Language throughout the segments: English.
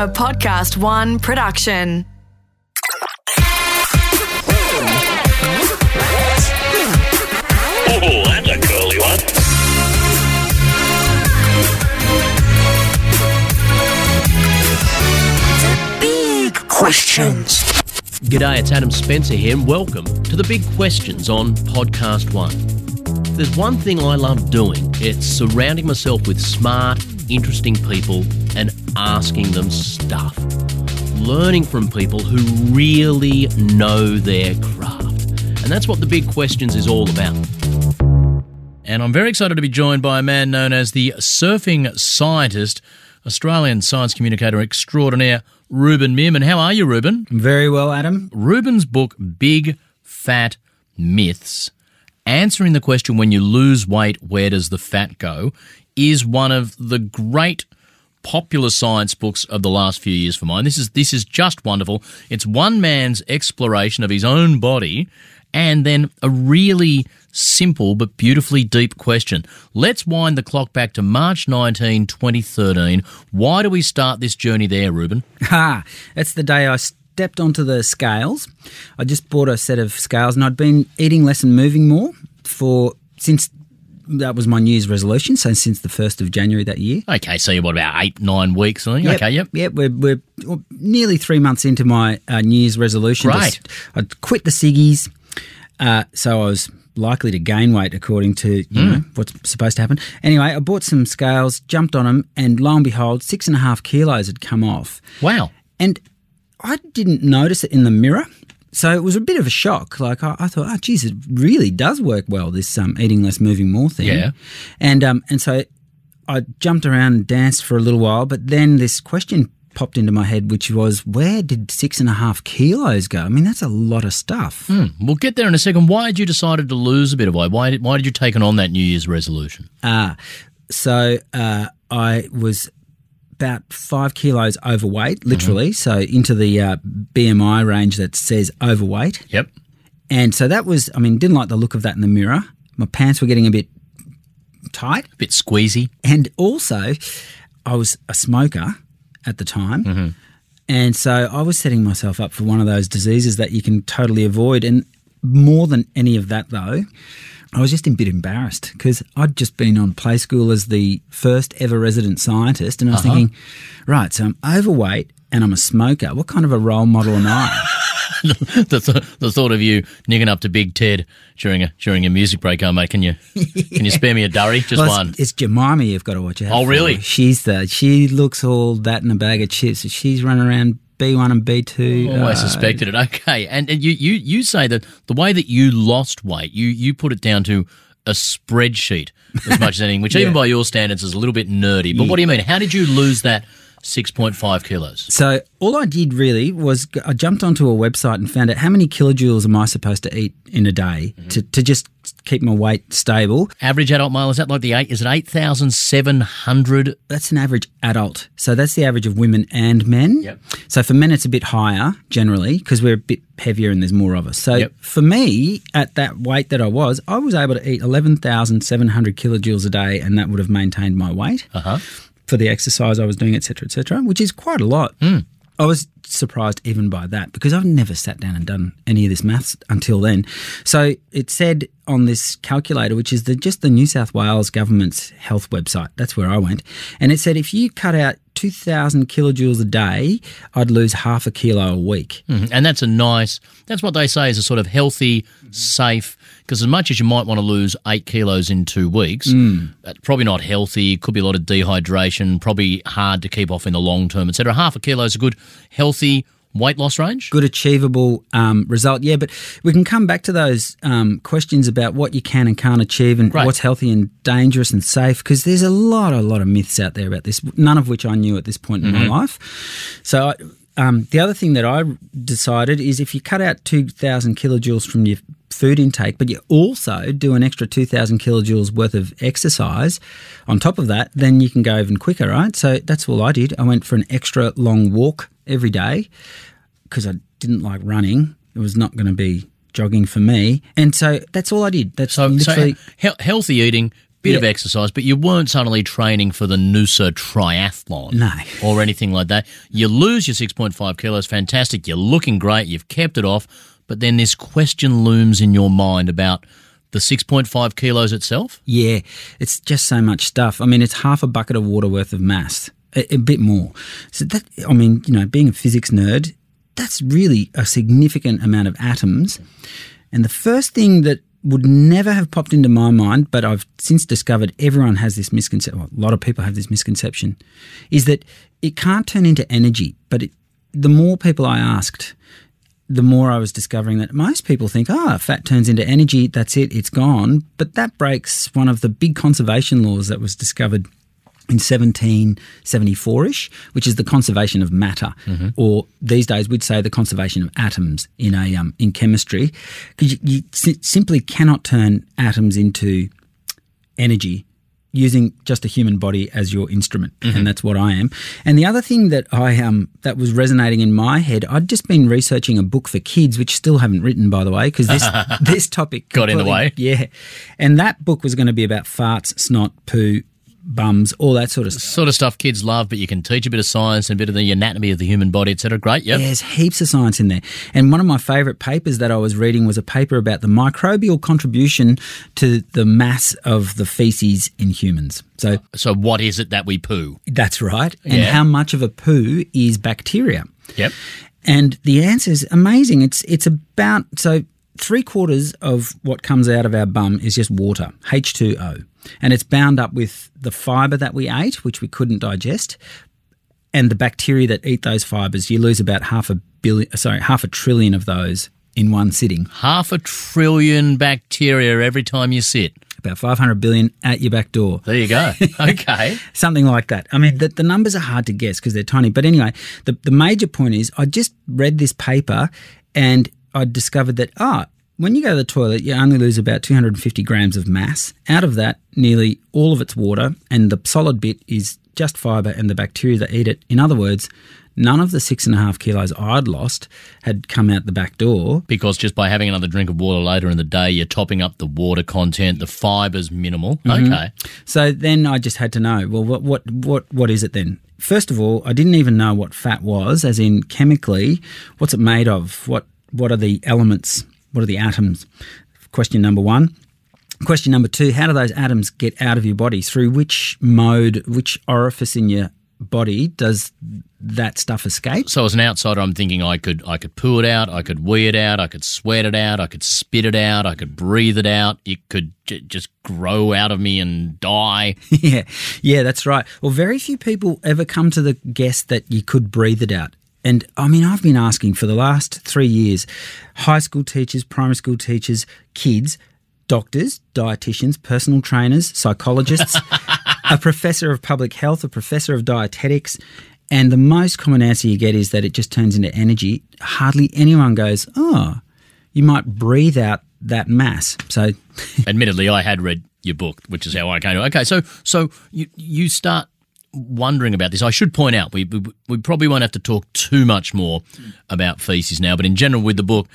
A PodcastOne production. Oh, that's a curly one. Big questions. G'day, it's Adam Spencer here, and welcome to the Big Questions on PodcastOne. There's one thing I love doing it's surrounding myself with smart, interesting people and asking them stuff. Learning from people who really know their craft. And that's what the Big Questions is all about. And I'm very excited to be joined by a man known as the surfing scientist, Australian science communicator extraordinaire, Ruben Meerman. How are you, Ruben? Very well, Adam. Ruben's book, Big Fat Myths, answering the question when you lose weight, where does the fat go, is one of the great popular science books of the last few years for mine. This is this is just wonderful. It's one man's exploration of his own body and then a really simple but beautifully deep question. Let's wind the clock back to March 19, 2013. Why do we start this journey there, Ruben? Ha! That's the day I stepped onto the scales. I just bought a set of scales, and I'd been eating less and moving more for since that was my New Year's resolution. So since the first of January that year. Okay, so you're what about eight, nine weeks? I think. Yep, Okay, yep. Yep, we're, we're nearly three months into my uh, New Year's resolution. Great. I'd quit the ciggies, uh, so I was likely to gain weight according to you Hmm. know what's supposed to happen. Anyway, I bought some scales, jumped on them, and lo and behold, six and a half kilos had come off. Wow. And I didn't notice it in the mirror. So it was a bit of a shock. Like I, I thought, oh, geez, it really does work well. This um, eating less, moving more thing. Yeah. And um, and so I jumped around and danced for a little while, but then this question popped into my head, which was, where did six and a half kilos go? I mean, that's a lot of stuff. Hmm. We'll get there in a second. Why had you decided to lose a bit of weight? Why did, why did you take on that New Year's resolution? Ah, so uh, I was about five kilos overweight, literally. So into the uh, BMI range that says overweight. Yep. And so that was, I mean, didn't like the look of that in the mirror. My pants were getting a bit tight. A bit squeezy. And also, I was a smoker at the time. And so I was setting myself up for one of those diseases that you can totally avoid. And more than any of that, though, I was just a bit embarrassed because I'd just been on play school as the first ever resident scientist. And I was uh-huh. thinking, right, so I'm overweight and I'm a smoker. What kind of a role model am I? the, th- the thought of you nicking up to Big Ted during a during a music break, oh mate, can you can you spare me a durry? Just Well, one. It's, it's Jemima you've got to watch out Oh, for. really? She's the, she looks all that in a bag of chips. She's running around B1 and B2. Always uh, suspected it. Okay, and, and you, you you say that the way that you lost weight, you you put it down to a spreadsheet as much as anything, which even by your standards is a little bit nerdy. But what do you mean? How did you lose that six point five kilos? So all I did really was I jumped onto a website and found out how many kilojoules am I supposed to eat in a day Mm-hmm. to, to just keep my weight stable. Average adult male is that like the eight? Is it eight thousand seven hundred? That's an average adult. So that's the average of women and men. Yep. So for men, it's a bit higher generally because we're a bit heavier and there's more of us. So Yep. for me, at that weight that I was, I was able to eat 11,700 kilojoules a day and that would have maintained my weight Uh huh. For the exercise I was doing, etc., etc., which is quite a lot. Hmm. I was surprised even by that because I've never sat down and done any of this maths until then. So it said on this calculator, which is the, just the New South Wales government's health website, that's where I went, and it said if you cut out 2,000 kilojoules a day, I'd lose half a kilo a week. Mhm. And that's a nice, that's what they say is a sort of healthy, safe, because as much as you might want to lose eight kilos in two weeks, that's probably not healthy. Could be a lot of dehydration, probably hard to keep off in the long term, etc. Half a kilo is a good, healthy weight loss range. good achievable um, result. Yeah, but we can come back to those um, questions about what you can and can't achieve and Great. what's healthy and dangerous and safe because there's a lot, a lot of myths out there about this, none of which I knew at this point in my life. So I, um, the other thing that I decided is if you cut out 2,000 kilojoules from your food intake, but you also do an extra 2,000 kilojoules worth of exercise on top of that, then you can go even quicker, right? So that's all I did. I went for an extra long walk every day because I didn't like running. It was not going to be jogging for me. And so that's all I did. That's So, so literally. he- healthy eating, bit of exercise, but you weren't suddenly training for the Noosa triathlon. No. Or anything like that. You lose your 6.5 kilos, fantastic. You're looking great. You've kept it off. But then this question looms in your mind about the 6.5 kilos itself. Yeah, it's just so much stuff. I mean, it's half a bucket of water worth of mass, a, a bit more. So that, I mean, you know, being a physics nerd, that's really a significant amount of atoms. And the first thing that would never have popped into my mind, but I've since discovered everyone has this misconception. Well, a lot of people have this misconception, is that it can't turn into energy. But it, the more people I asked, the more I was discovering that most people think, ah, fat turns into energy, that's it, it's gone. But that breaks one of the big conservation laws that was discovered in 1774 ish, which is the conservation of matter, or these days we'd say the conservation of atoms in a um, in chemistry, because you, you si- simply cannot turn atoms into energy using just a human body as your instrument and that's what I am. And the other thing that I um that was resonating in my head, I'd just been researching a book for kids which still haven't written by the way because this this topic Got in the way. Yeah. And that book was going to be about farts, snot, poo, bums, all that sort of stuff. Sort of stuff kids love, but you can teach a bit of science and a bit of the anatomy of the human body, etc. Great, yeah. There's heaps of science in there. And one of my favourite papers that I was reading was a paper about the microbial contribution to the mass of the feces in humans. So So what is it that we poo? that's right. And Yeah. how much of a poo is bacteria? Yep. And the answer is amazing. It's it's about so three quarters of what comes out of our bum is just water, H2O. And it's bound up with the fibre that we ate, which we couldn't digest, and the bacteria that eat those fibres. You lose about half a billion sorry, half a trillion of those in one sitting. Half a trillion bacteria every time you sit. About 500 billion at your back door. There you go. Okay. something like that. I mean, the, the numbers are hard to guess because they're tiny. But anyway, the, the major point is I just read this paper and I discovered that, ah, when you go to the toilet, you only lose about 250 grams of mass. Out of that, nearly all of it's water, and the solid bit is just fibre and the bacteria that eat it. In other words, none of the six and a half kilos I'd lost had come out the back door. because just by having another drink of water later in the day, you're topping up the water content. The fiber's minimal. Mm-hmm. Okay. So then I just had to know, well, what, what, what, what is it then? First of all, I didn't even know what fat was, as in chemically, what's it made of? What, what are the elements? What are the atoms? Question number one. Question number two, how do those atoms get out of your body? Through which mode, which orifice in your body does that stuff escape? So as an outsider, I'm thinking I could I could poo it out, I could wee it out, I could sweat it out, I could spit it out, I could breathe it out. It could j- just grow out of me and die. yeah, yeah, that's right. Well, very few people ever come to the guess that you could breathe it out. And I mean, I've been asking for the last three years high school teachers, primary school teachers, kids, doctors, dietitians, personal trainers, psychologists, a professor of public health, a professor of dietetics. And the most common answer you get is that it just turns into energy. Hardly anyone goes, oh, you might breathe out that mass. So Admittedly, I had read your book, which is how I came to. Okay, so so you you start wondering about this. I should point out we we, we probably won't have to talk too much more about feces now, but in general, with the book,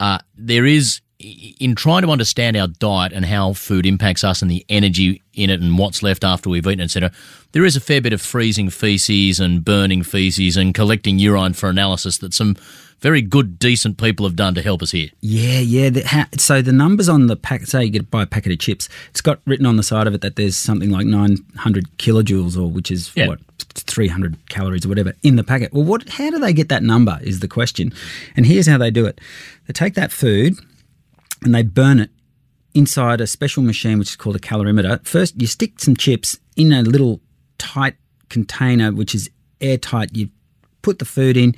uh, there is in trying to understand our diet and how food impacts us and the energy in it and what's left after we've eaten, etc. There is a fair bit of freezing feces and burning feces and collecting urine for analysis that some very good, decent people have done to help us here. Yeah, yeah. So the numbers on the pack, say you get buy a packet of chips, it's got written on the side of it that there's something like 900 kilojoules, or which is Yeah. what 300 calories or whatever in the packet. Well, what? How do they get that number? Is the question. And here's how they do it: they take that food and they burn it inside a special machine which is called a calorimeter. First, you stick some chips in a little tight container which is airtight. You put the food in,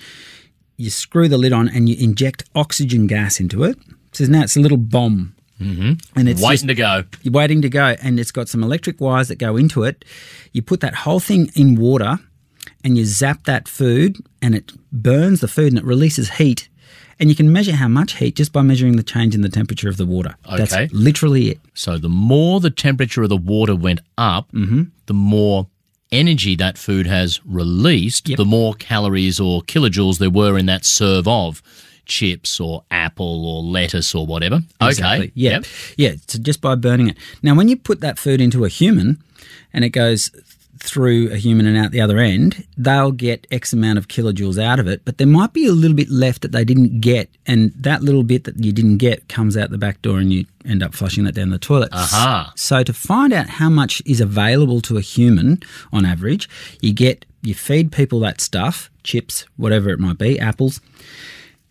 you screw the lid on, and you inject oxygen gas into it. So now it's a little bomb. Mm-hmm. And it's Waiting just- to go. you're waiting to go, and it's got some electric wires that go into it. You put that whole thing in water, and you zap that food, and it burns the food and it releases heat. And you can measure how much heat just by measuring the change in the temperature of the water. Okay. That's literally it. So the more the temperature of the water went up, Mm-hmm. the more energy that food has released, the more calories or kilojoules there were in that serve of. chips or apple or lettuce or whatever. Exactly. Okay. Yeah. Yep. Yeah. So just by burning it. Now, when you put that food into a human and it goes through a human and out the other end, they'll get X amount of kilojoules out of it, but there might be a little bit left that they didn't get. And that little bit that you didn't get comes out the back door and you end up flushing that down the toilet. Aha. So to find out how much is available to a human on average, you get you feed people that stuff, chips, whatever it might be, apples.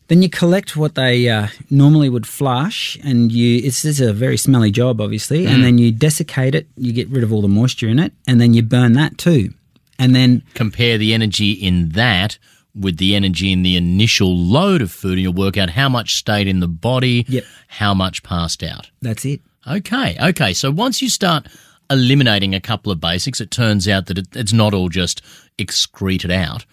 Then you collect what they uh, normally would flush, and you it's, it's a very smelly job, obviously. And then you desiccate it, you get rid of all the moisture in it, and then you burn that too. And then Compare the energy in that with the energy in the initial load of food, and you'll work out how much stayed in the body, Yep. how much passed out. that's it. Okay, okay. So once you start eliminating a couple of basics, it turns out that it, it's not all just excreted out.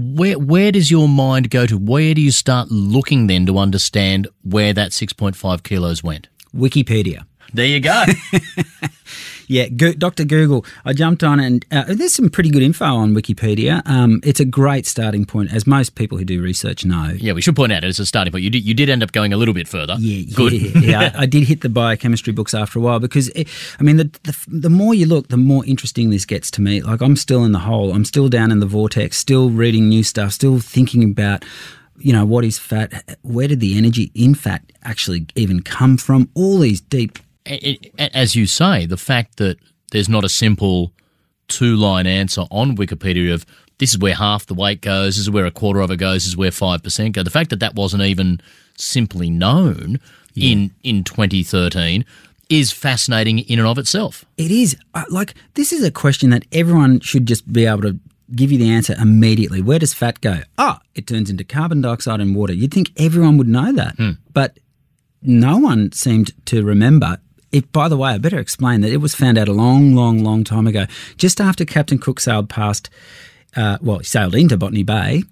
Where where does your mind go to? Where do you start looking then to understand where that six point five kilos went? Wikipedia. There you go. Yeah, Go- Dr. Google. I jumped on and uh, there's some pretty good info on Wikipedia. Um, it's a great starting point, as most people who do research know. yeah, we should point out as a starting point, you did you did end up going a little bit further. Yeah, good. yeah, yeah. I, I did hit the biochemistry books after a while because, it, I mean, the, the the more you look, the more interesting this gets to me. Like I'm still in the hole. I'm still down in the vortex. Still reading new stuff. Still thinking about, you know, what is fat? Where did the energy in fat actually even come from? All these deep. A- as you say, the fact that there's not a simple two line answer on Wikipedia of this is where half the weight goes, this is where a quarter of it goes, this is where 5% go. The fact that that wasn't even simply known in, in 2013 is fascinating in and of itself. It is uh, like this is a question that everyone should just be able to give you the answer immediately. Where does fat go? Ah, it turns into carbon dioxide and water. You'd think everyone would know that, but no one seemed to remember. It, by the way, I better explain that it was found out a long, long, long time ago, just after Captain Cook sailed past, uh, well, he sailed into Botany Bay.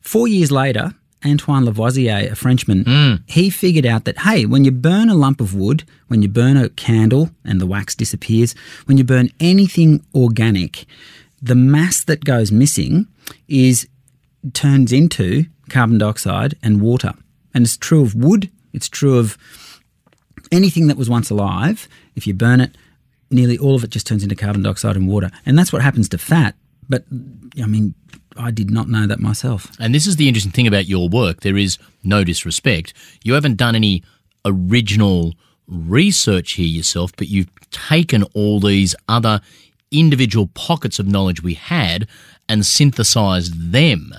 Four years later, Antoine Lavoisier, a Frenchman, he figured out that, hey, when you burn a lump of wood, when you burn a candle and the wax disappears, when you burn anything organic, the mass that goes missing is turns into carbon dioxide and water. And it's true of wood, it's true of anything that was once alive. If you burn it, nearly all of it just turns into carbon dioxide and water. And that's what happens to fat. But, I mean, I did not know that myself. And this is the interesting thing about your work. There is no disrespect. You haven't done any original research here yourself, but you've taken all these other individual pockets of knowledge we had and synthesized them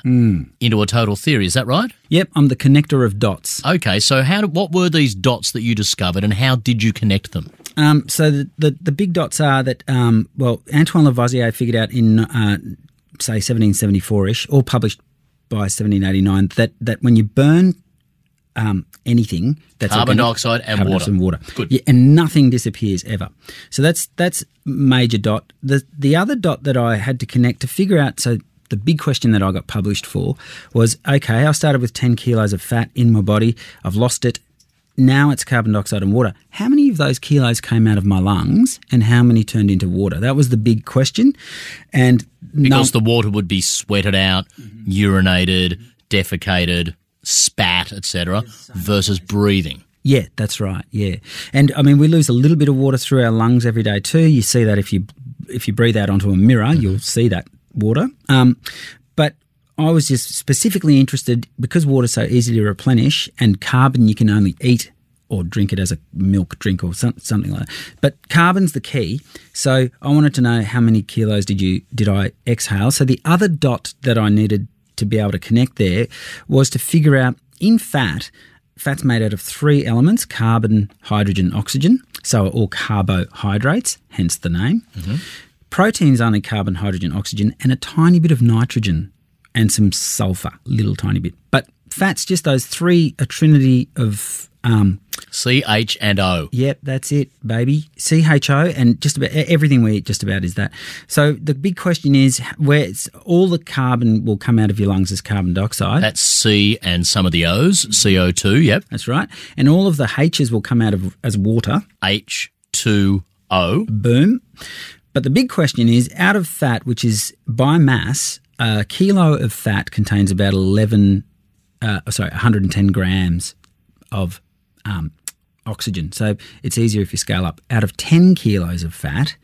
into a total theory. Is that right? Yep, I'm the connector of dots. Okay, so how what were these dots that you discovered and how did you connect them? Um, so the, the the big dots are that um, well Antoine Lavoisier figured out in uh, say 1774 ish, or published by 1789, that that when you burn um, anything that's Carbon organic- dioxide and carbon water. and water, Good. Yeah, and nothing disappears ever. So that's that's major dot. The the other dot that I had to connect to figure out so. The big question that I got published for was okay, I started with 10 kilos of fat in my body. I've lost it. Now it's carbon dioxide and water. How many of those kilos came out of my lungs and how many turned into water? That was the big question. And Because no, the water would be sweated out, urinated, defecated, spat, etc., versus breathing. Yeah, that's right. Yeah, and I mean we lose a little bit of water through our lungs every day too. You see that if you if you breathe out onto a mirror, you'll see that water. Um, but I was just specifically interested because water's so easy to replenish, and carbon you can only eat or drink it as a milk drink or some, something like that. But carbon's the key. So I wanted to know how many kilos did you did I exhale? So the other dot that I needed to be able to connect there was to figure out in fat Fat's made out of three elements carbon, hydrogen, oxygen. So all carbohydrates, hence the name. Mm-hmm. Protein's only carbon, hydrogen, oxygen, and a tiny bit of nitrogen and some sulfur, little tiny bit. But fat's just those three, a trinity of. Um, C, H, and O. Yep, that's it, baby. CHO, and just about everything we eat, just about is that. So the big question is, where it's, all the carbon will come out of your lungs as carbon dioxide. That's C and some of the O's, CO2, yep. that's right, and all of the H's will come out of as water. H2O. boom. But the big question is out of fat, which is by mass, a kilo of fat contains about 11 uh, sorry, 110 grams of um, oxygen. So it's easier if you scale up. Out of 10 kilos of fat,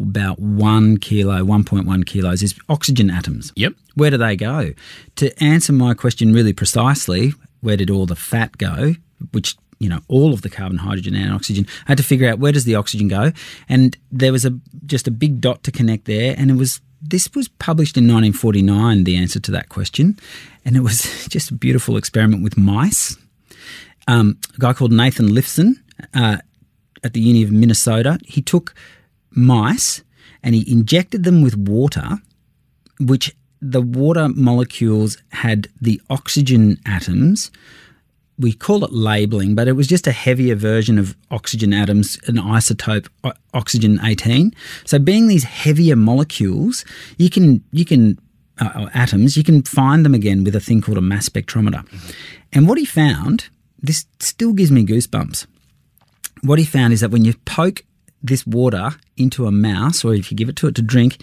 about one kilo, 1.1 kilos is oxygen atoms. Yep. Where do they go? To answer my question really precisely, where did all the fat go? Which you know, all of the carbon, hydrogen, and oxygen. I had to figure out where does the oxygen go, and there was a just a big dot to connect there, and it was this was published in 1949. The answer to that question, and it was just a beautiful experiment with mice. Um, a guy called Nathan Lifson uh, at the Uni of Minnesota. He took mice and he injected them with water, which the water molecules had the oxygen atoms. We call it labeling, but it was just a heavier version of oxygen atoms, an isotope oxygen 18. So being these heavier molecules, you can you can uh, atoms, you can find them again with a thing called a mass spectrometer. And what he found, this still gives me goosebumps what he found is that when you poke this water into a mouse or if you give it to it to drink,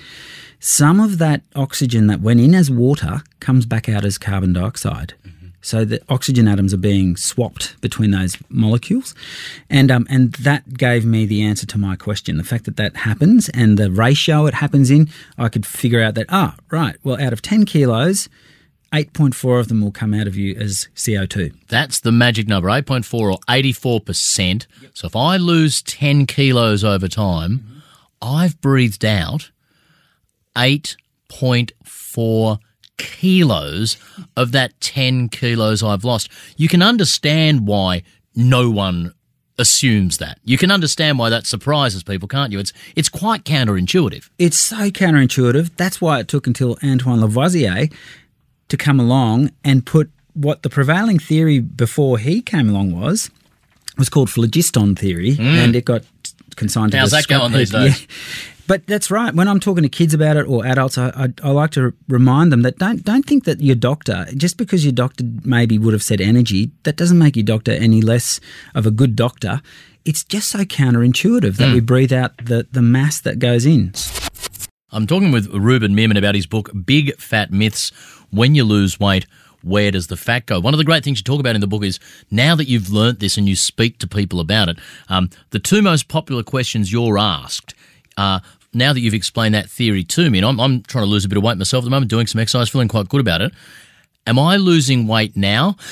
some of that oxygen that went in as water comes back out as carbon dioxide. So the oxygen atoms are being swapped between those molecules, and um, and that gave me the answer to my question. The fact that that happens and the ratio it happens in, I could figure out that ah right, well out of ten kilos, eight point four of them will come out of you as CO two. That's the magic number, 8.4 or 84%. So if I lose 10 kilos over time, I've breathed out 8.4 kilos of that 10 kilos I've lost. You can understand why no one assumes that. You can understand why that surprises people, can't you? It's it's quite counterintuitive. It's so counterintuitive. That's why it took until Antoine Lavoisier to come along and put what the prevailing theory before he came along was was called phlogiston theory, and it got consigned to Mm. How's the that going these days? Yeah. But that's right. When I'm talking to kids about it or adults, I, I, I like to remind them that don't don't think that your doctor, just because your doctor maybe would have said energy, that doesn't make your doctor any less of a good doctor. It's just so counterintuitive Mm. that we breathe out the, the mass that goes in. I'm talking with Ruben Meerman about his book, Big Fat Myths When You Lose Weight, Where Does the Fat Go? One of the great things you talk about in the book is now that you've learnt this and you speak to people about it, um, the two most popular questions you're asked are now that you've explained that theory to me, and I'm, I'm trying to lose a bit of weight myself at the moment, doing some exercise, feeling quite good about it. Am I losing weight now?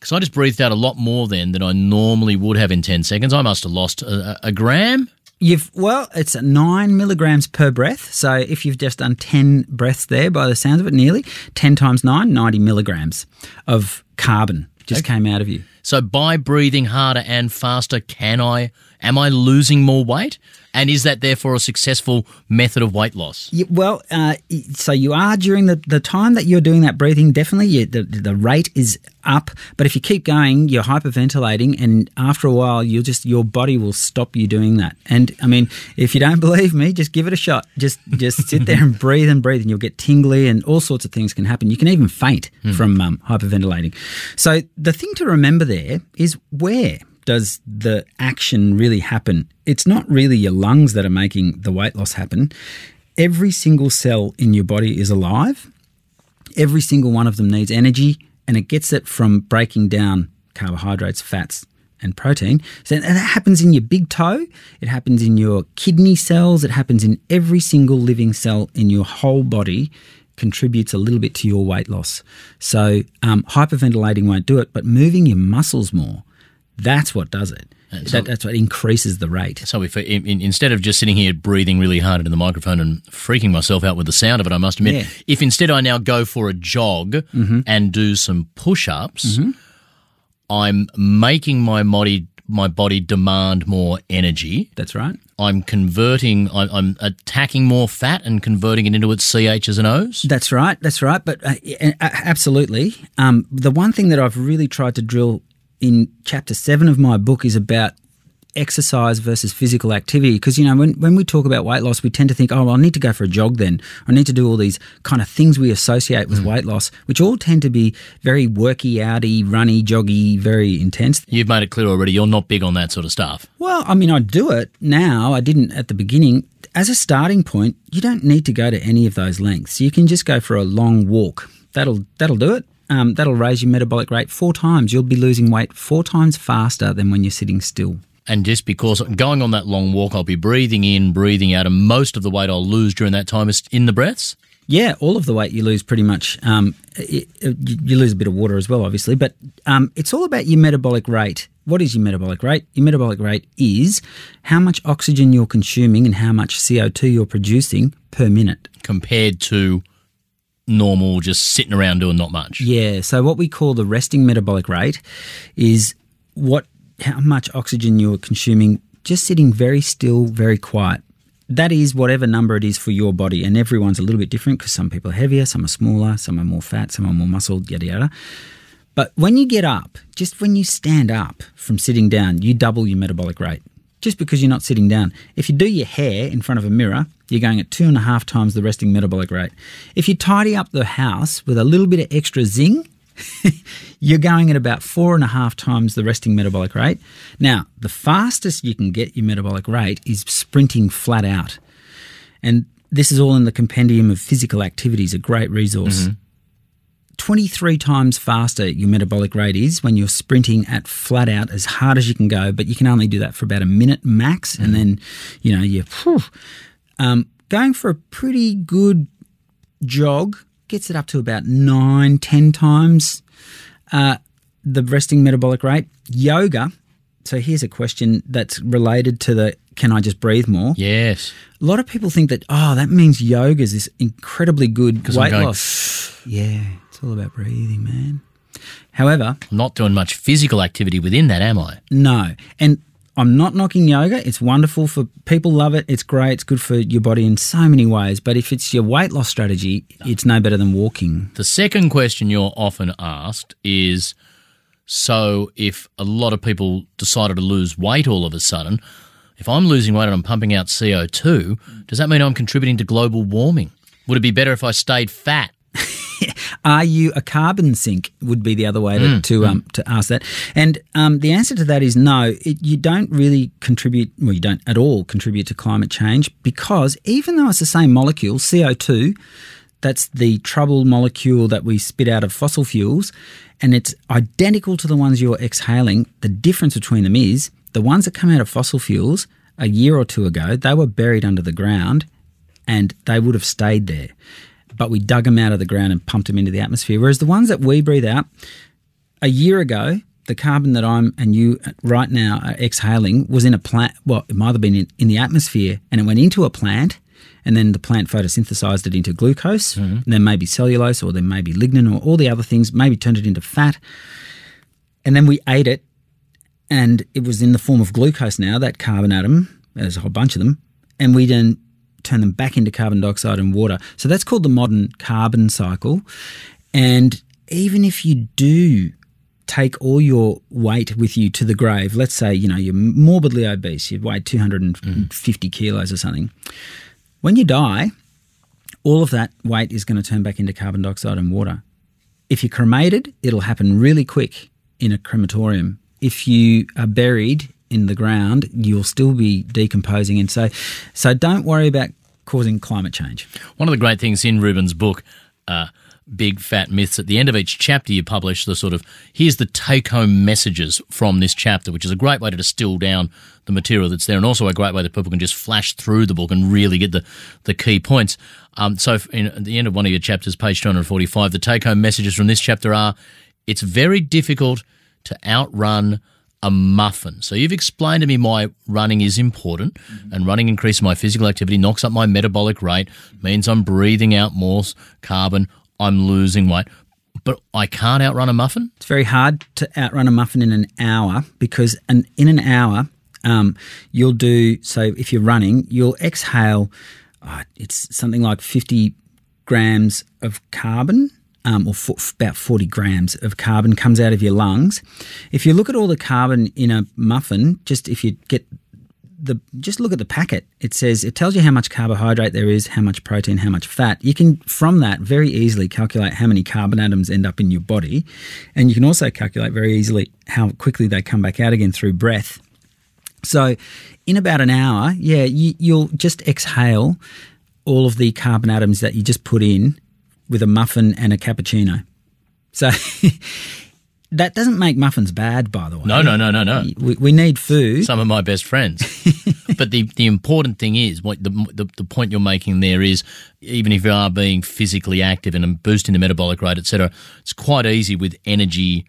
Because I just breathed out a lot more then than I normally would have in 10 seconds. I must have lost a, a- a gram. You've well, it's nine milligrams per breath. So if you've just done ten breaths there, by the sounds of it, nearly ten times nine, 90 milligrams of carbon just came out of you. So by breathing harder and faster, can I? Am I losing more weight? And is that therefore a successful method of weight loss? Yeah, well, uh, so you are during the, the time that you're doing that breathing. Definitely, you, the the rate is up. But if you keep going, you're hyperventilating, and after a while, you'll just your body will stop you doing that. And I mean, if you don't believe me, just give it a shot. Just just sit there and breathe and breathe, and you'll get tingly, and all sorts of things can happen. You can even faint from um, hyperventilating. So the thing to remember there is where does the action really happen? It's not really your lungs that are making the weight loss happen. Every single cell in your body is alive. Every single one of them needs energy, and it gets it from breaking down carbohydrates, fats, and protein. So and that happens in your big toe, it happens in your kidney cells, it happens in every single living cell in your whole body contributes a little bit to your weight loss. So um, hyperventilating won't do it, but moving your muscles more, that's what does it. That, that's what increases the rate. So if in, in, instead of just sitting here breathing really hard into the microphone and freaking myself out with the sound of it, I must admit, Yeah. Mm-hmm. if instead I now go for a jog and do some push-ups, I'm making my body my body demand more energy. That's right. I'm converting. I'm, I'm attacking more fat and converting it into its CHs and Os. That's right. That's right. But uh, absolutely, um, the one thing that I've really tried to drill in chapter seven of my book is about exercise versus physical activity because you know when, when we talk about weight loss we tend to think oh well, i need to go for a jog then i need to do all these kind of things we associate with weight loss which all tend to be very worky outy runny joggy very intense You've made it clear already. You're not big on that sort of stuff. well, I mean, I do it now. I didn't at the beginning. as a starting point, you don't need to go to any of those lengths. You can just go for a long walk. That'll that'll do it. Um, that'll raise your metabolic rate four times. You'll be losing weight four times faster than when you're sitting still. And just because going on that long walk, I'll be breathing in, breathing out, and most of the weight I'll lose during that time is in the breaths. Yeah, all of the weight you lose pretty much. Um, it, it, you lose a bit of water as well, obviously, but um, it's all about your metabolic rate. What is your metabolic rate? Your metabolic rate is how much oxygen you're consuming and how much CO2 you're producing per minute. compared to normal, just sitting around doing not much. Yeah, so what we call the resting metabolic rate is what how much oxygen you're consuming just sitting very still, very quiet. That is whatever number it is for your body, and everyone's a little bit different because some people are heavier, some are smaller, some are more fat, some are more muscled, yada yada. But when you get up, just when you stand up from sitting down, you double your metabolic rate. Just because you're not sitting down. If you do your hair in front of a mirror, you're going at two and a half times the resting metabolic rate. If you tidy up the house with a little bit of extra zing, you're going at about four and a half times the resting metabolic rate. Now, the fastest you can get your metabolic rate is sprinting flat out. And this is all in the compendium of physical activities, a great resource. 23 times faster your metabolic rate is when you're sprinting at flat out as hard as you can go, but you can only do that for about a minute max. And then, you know, you're um, going for a pretty good jog gets it up to about nine, ten times uh, the resting metabolic rate. Yoga. So here's a question that's related to the can I just breathe more? Yes. A lot of people think that, oh, that means yoga is this incredibly good weight going, loss. Yeah, it's all about breathing, man. However, I'm not doing much physical activity within that, am I? no. And I'm not knocking yoga. It's wonderful for people love it. It's great. It's good for your body in so many ways. But if it's your weight loss strategy, it's no better than walking. The second question you're often asked is so if a lot of people decided to lose weight all of a sudden, if I'm losing weight and I'm pumping out CO2, does that mean I'm contributing to global warming? Would it be better if I stayed fat? Are you a carbon sink? Would be the other way to to, um, to ask that. And um, the answer to that is no. It, you don't really contribute. Well, you don't at all contribute to climate change because even though it's the same molecule, CO two, that's the trouble molecule that we spit out of fossil fuels, and it's identical to the ones you're exhaling. The difference between them is the ones that come out of fossil fuels a year or two ago, they were buried under the ground and they would have stayed there. But we dug them out of the ground and pumped them into the atmosphere. Whereas the ones that we breathe out, a year ago, the carbon that I'm and you right now are exhaling was in a plant. Well, it might have been in, in the atmosphere and it went into a plant, and then the plant photosynthesized it into glucose, mm-hmm. and then maybe cellulose, or then maybe lignin, or all the other things, maybe turned it into fat. And then we ate it, and it was in the form of glucose now, that carbon atom, there's a whole bunch of them, and we then turn them back into carbon dioxide and water. So that's called the modern carbon cycle. And even if you do take all your weight with you to the grave, let's say, you know, you're morbidly obese, you weigh 250 mm. kilos or something, when you die, all of that weight is going to turn back into carbon dioxide and water. If you're cremated, it'll happen really quick in a crematorium. If you are buried in the ground, you'll still be decomposing. And so, so don't worry about causing climate change. One of the great things in Ruben's book, uh, Big Fat Myths, at the end of each chapter, you publish the sort of here's the take home messages from this chapter, which is a great way to distill down the material that's there, and also a great way that people can just flash through the book and really get the, the key points. Um, so, in, at the end of one of your chapters, page 245, the take home messages from this chapter are it's very difficult to outrun a muffin. So you've explained to me why running is important and running increases my physical activity, knocks up my metabolic rate, means I'm breathing out more carbon, I'm losing weight. But I can't outrun a muffin? It's very hard to outrun a muffin in an hour because an, in an hour, um, you'll do so if you're running, you'll exhale, uh, it's something like 50 grams of carbon. Um, or fo- about 40 grams of carbon comes out of your lungs. If you look at all the carbon in a muffin, just if you get the just look at the packet. It says it tells you how much carbohydrate there is, how much protein, how much fat. You can from that very easily calculate how many carbon atoms end up in your body, and you can also calculate very easily how quickly they come back out again through breath. So, in about an hour, yeah, you, you'll just exhale all of the carbon atoms that you just put in with a muffin and a cappuccino. So, that doesn't make muffins bad, by the way. No, no, no, no, no. We, we need food. Some of my best friends. but the, the important thing is, what the, the, the point you're making there is, even if you are being physically active and boosting the metabolic rate, etc., it's quite easy with energy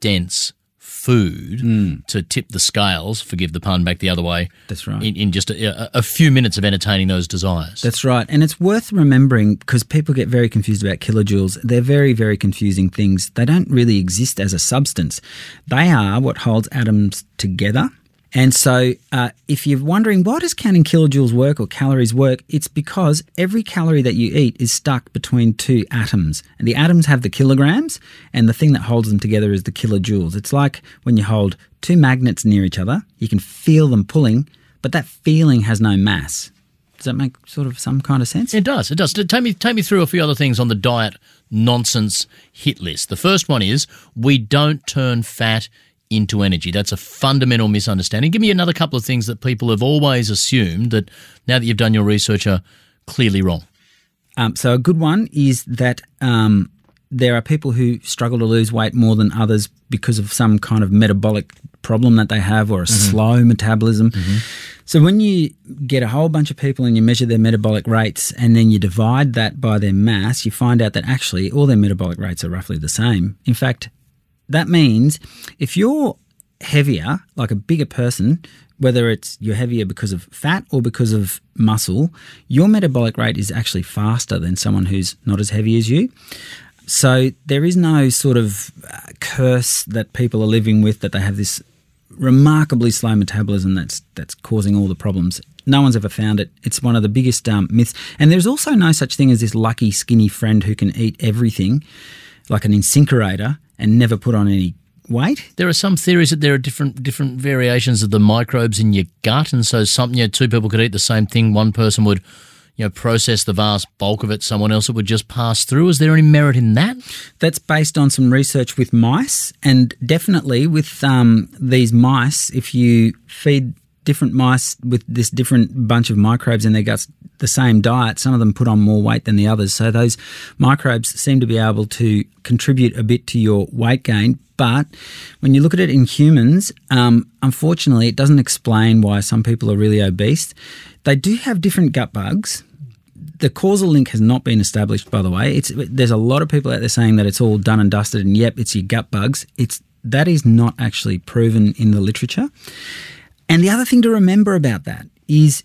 dense food Hmm. to tip the scales, forgive the pun, back the other way. That's right. In, in just a, a few minutes of entertaining those desires. That's right. And it's worth remembering because people get very confused about kilojoules. They're very, very confusing things. They don't really exist as a substance, they are what holds atoms together. And so, uh, if you're wondering why does counting kilojoules work or calories work, it's because every calorie that you eat is stuck between two atoms, and the atoms have the kilograms, and the thing that holds them together is the kilojoules. It's like when you hold two magnets near each other, you can feel them pulling, but that feeling has no mass. Does that make sort of some kind of sense? It does. It does. Take me, take me through a few other things on the diet nonsense hit list. The first one is we don't turn fat into energy. That's a fundamental misunderstanding. Give me another couple of things that people have always assumed that now that you've done your research are clearly wrong. Um, so a good one is that um, there are people who struggle to lose weight more than others because of some kind of metabolic problem that they have or a slow metabolism. So when you get a whole bunch of people and you measure their metabolic rates and then you divide that by their mass, you find out that actually all their metabolic rates are roughly the same. In fact, that means if you're heavier, like a bigger person, whether it's you're heavier because of fat or because of muscle, your metabolic rate is actually faster than someone who's not as heavy as you. So there is no sort of uh, curse that people are living with that they have this remarkably slow metabolism that's that's causing all the problems. No one's ever found it. It's one of the biggest um, myths. And there's also no such thing as this lucky skinny friend who can eat everything, like an incinerator, and never put on any weight. There are some theories that there are different different variations of the microbes in your gut, and so some you know, two people could eat the same thing. One person would you know process the vast bulk of it. Someone else it would just pass through. Is there any merit in that? That's based on some research with mice, and definitely with um, these mice, if you feed different mice with this different bunch of microbes in their guts the same diet, some of them put on more weight than the others. So those microbes seem to be able to contribute a bit to your weight gain. But when you look at it in humans, um, unfortunately, it doesn't explain why some people are really obese. They do have different gut bugs the causal link has not been established, by the way. It's there's a lot of people out there saying that it's all done and dusted, and yep, it's your gut bugs. It's that is not actually proven in the literature. And the other thing to remember about that is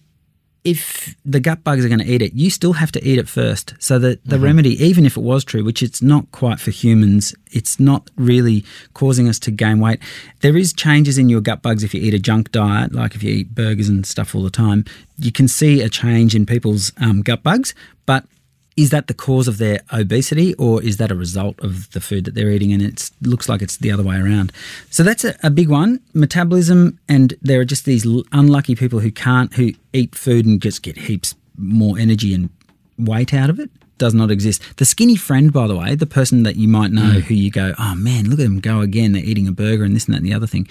if the gut bugs are going to eat it, you still have to eat it first. So that the remedy, even if it was true, which it's not quite for humans, it's not really causing us to gain weight. There is changes in your gut bugs if you eat a junk diet, like if you eat burgers and stuff all the time. You can see a change in people's um, gut bugs, but is that the cause of their obesity or is that a result of the food that they're eating and it looks like it's the other way around? So that's a, a big one. Metabolism and there are just these unlucky people who can't who eat food and just get heaps more energy and weight out of it does not exist. The skinny friend by the way the person that you might know who you go oh man look at them go again. They're eating a burger and this and that and the other thing.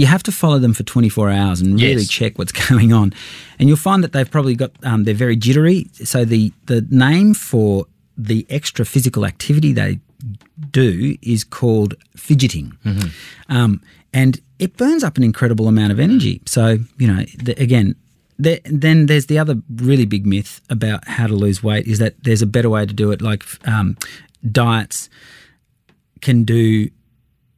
You have to follow them for 24 hours and really Yes. check what's going on. And you'll find that they've probably got um, they're very jittery. So the the name for the extra physical activity they do is called fidgeting. Um, and it burns up an incredible amount of energy. So you know the, again there, then there's the other really big myth about how to lose weight is that there's a better way to do it. Like um, diets can do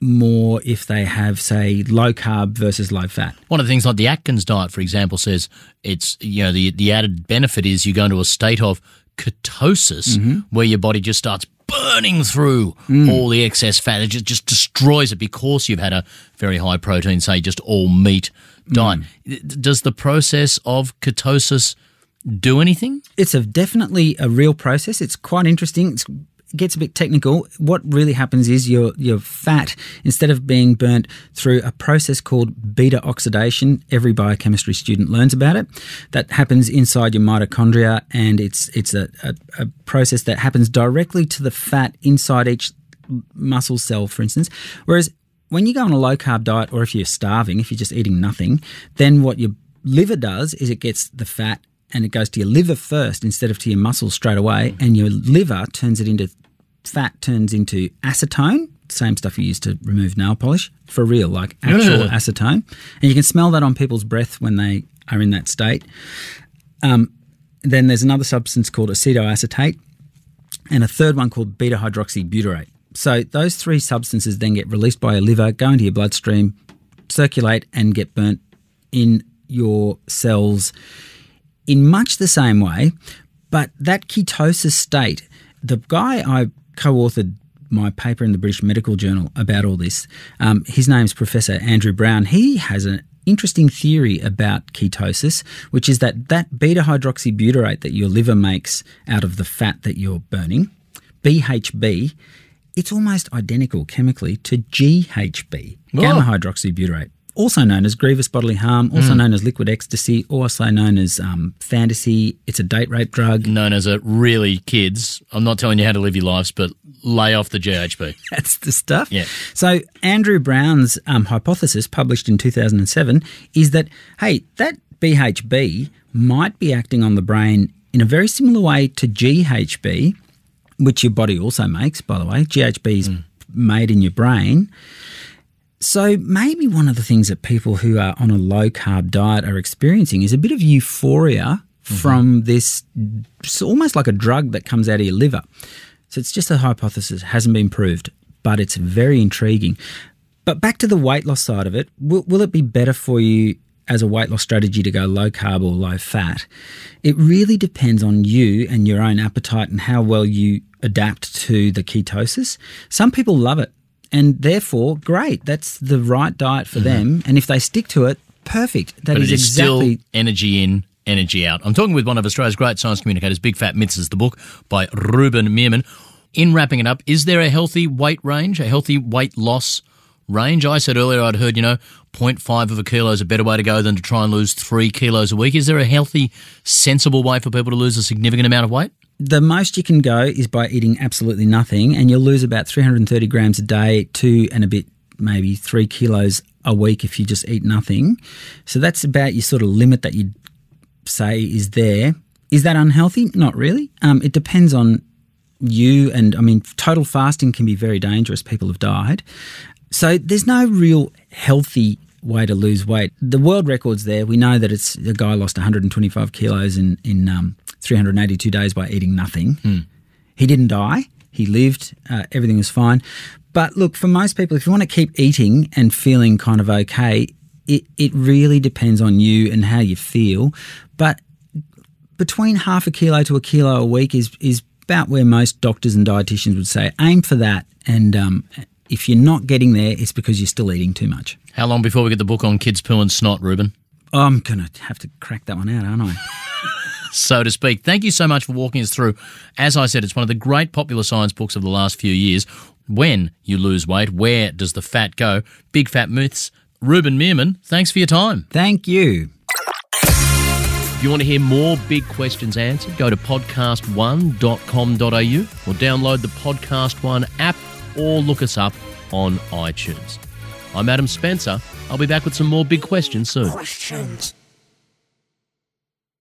more if they have say low carb versus low fat. One of the things like the Atkins diet, for example, says it's you know the the added benefit is you go into a state of ketosis where your body just starts burning through all the excess fat. It just, just destroys it because you've had a very high protein, say just all meat diet. Does the process of ketosis do anything? it's a definitely a real process. It's quite interesting. It's, it gets a bit technical. What really happens is your your fat, instead of being burnt through a process called beta oxidation, every biochemistry student learns about it. That happens inside your mitochondria, and it's it's a, a, a process that happens directly to the fat inside each muscle cell, for instance. Whereas when you go on a low carb diet, or if you're starving, if you're just eating nothing, then what your liver does is it gets the fat and it goes to your liver first instead of to your muscles straight away, and your liver turns it into fat, turns into acetone. Same stuff you use to remove nail polish for real, like actual Yeah. acetone, and you can smell that on people's breath when they are in that state. Um, then there's another substance called acetoacetate, and a third one called beta hydroxybutyrate. So those three substances then get released by your liver, go into your bloodstream, circulate, and get burnt in your cells in much the same way. But that ketosis state, the guy I co authored my paper in the British Medical Journal about all this, um, his name's Professor Andrew Brown. He has an interesting theory about ketosis, which is that that beta hydroxybutyrate that your liver makes out of the fat that you're burning, BHB, it's almost identical chemically to GHB, gamma hydroxybutyrate, also known as grievous bodily harm, also known as liquid ecstasy, also known as um, fantasy. It's a date rape drug. Known as a really kids. I'm not telling you how to live your lives, but lay off the GHB. That's the stuff. Yeah. So Andrew Brown's um, hypothesis, published in 2007, is that hey, that BHB might be acting on the brain in a very similar way to GHB, which your body also makes, by the way. GHB is mm. made in your brain. So maybe one of the things that people who are on a low carb diet are experiencing is a bit of euphoria mm-hmm. from this. It's almost like a drug that comes out of your liver. So it's just a hypothesis, hasn't been proved, but it's very intriguing. But back to the weight loss side of it, will, will it be better for you as a weight loss strategy to go low carb or low fat? It really depends on you and your own appetite and how well you adapt to the ketosis. Some people love it, and therefore, great, that's the right diet for mm-hmm. them. And if they stick to it, perfect. That is is exactly still energy in, energy out. I'm talking with one of Australia's great science communicators, Big Fat Myths is the book by Ruben Meerman. In wrapping it up, is there a healthy weight range, a healthy weight loss range? I said earlier I'd heard, you know, 0.5 of a kilo is a better way to go than to try and lose three kilos a week. Is there a healthy, sensible way for people to lose a significant amount of weight? the most you can go is by eating absolutely nothing, and you'll lose about 330 grams a day, two and a bit, maybe three kilos a week if you just eat nothing. So that's about your sort of limit that you'd say is there. Is that unhealthy? Not really. Um, it depends on you, and I mean, total fasting can be very dangerous. People have died. So there's no real healthy way to lose weight. The world record's there. We know that it's a guy lost 125 kilos in in um, 382 days by eating nothing. He didn't die. He lived. Uh, everything was fine. But look, for most people, if you want to keep eating and feeling kind of okay, it it really depends on you and how you feel. But between half a kilo to a kilo a week is is about where most doctors and dietitians would say aim for that. And um, if you're not getting there, it's because you're still eating too much. How long before we get the book on kids poo and snot, Ruben? I'm gonna have to crack that one out, aren't I? so to speak. Thank you so much for walking us through. As I said, it's one of the great popular science books of the last few years. When you lose weight, where does the fat go? Big Fat Myths. Ruben Meerman, thanks for your time. Thank you. If you want to hear more big questions answered, go to podcastone.com.au or download the PodcastOne app or look us up on iTunes. I'm Adam Spencer. I'll be back with some more big questions soon. Questions.